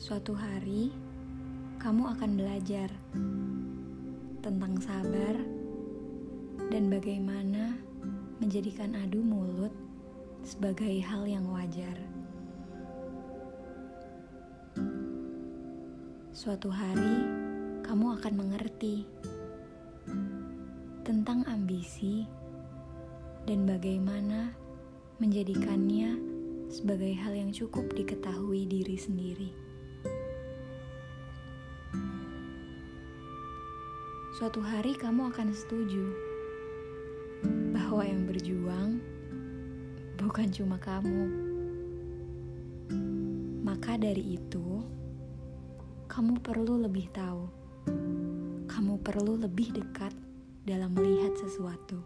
Suatu hari, kamu akan belajar tentang sabar dan bagaimana menjadikan adu mulut sebagai hal yang wajar. Suatu hari, kamu akan mengerti tentang ambisi dan bagaimana menjadikannya sebagai hal yang cukup diketahui diri sendiri. Suatu hari kamu akan setuju bahwa yang berjuang bukan cuma kamu. Maka dari itu, kamu perlu lebih tahu. Kamu perlu lebih dekat dalam melihat sesuatu.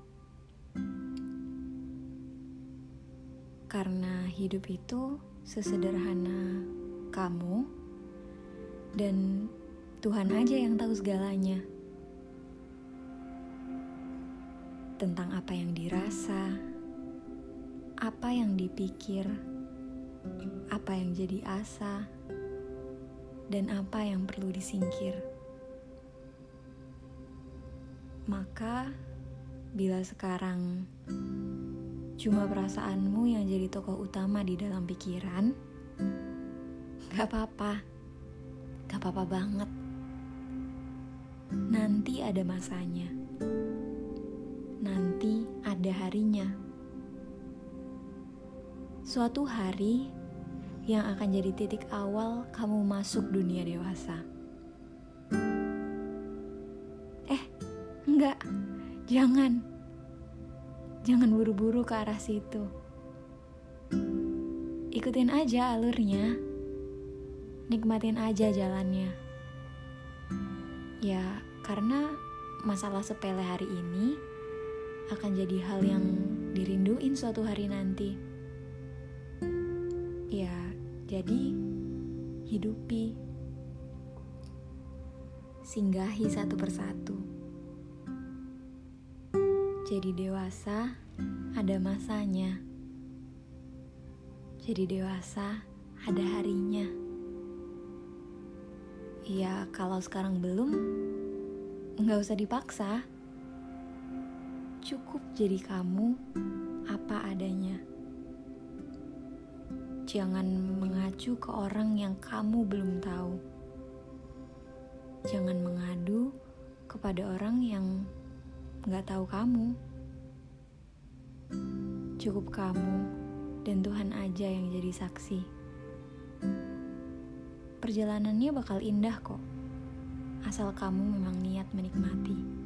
Karena hidup itu sesederhana kamu dan Tuhan aja yang tahu segalanya. tentang apa yang dirasa, apa yang dipikir, apa yang jadi asa, dan apa yang perlu disingkir. Maka, bila sekarang cuma perasaanmu yang jadi tokoh utama di dalam pikiran, gak apa-apa, gak apa-apa banget. Nanti ada masanya nanti ada harinya. Suatu hari yang akan jadi titik awal kamu masuk dunia dewasa. Eh, enggak, jangan. Jangan buru-buru ke arah situ. Ikutin aja alurnya. Nikmatin aja jalannya. Ya, karena masalah sepele hari ini akan jadi hal yang dirinduin suatu hari nanti. Ya, jadi hidupi, singgahi satu persatu. Jadi dewasa ada masanya. Jadi dewasa ada harinya. Ya, kalau sekarang belum, nggak usah dipaksa cukup jadi kamu apa adanya. Jangan mengacu ke orang yang kamu belum tahu. Jangan mengadu kepada orang yang gak tahu kamu. Cukup kamu dan Tuhan aja yang jadi saksi. Perjalanannya bakal indah kok, asal kamu memang niat menikmati.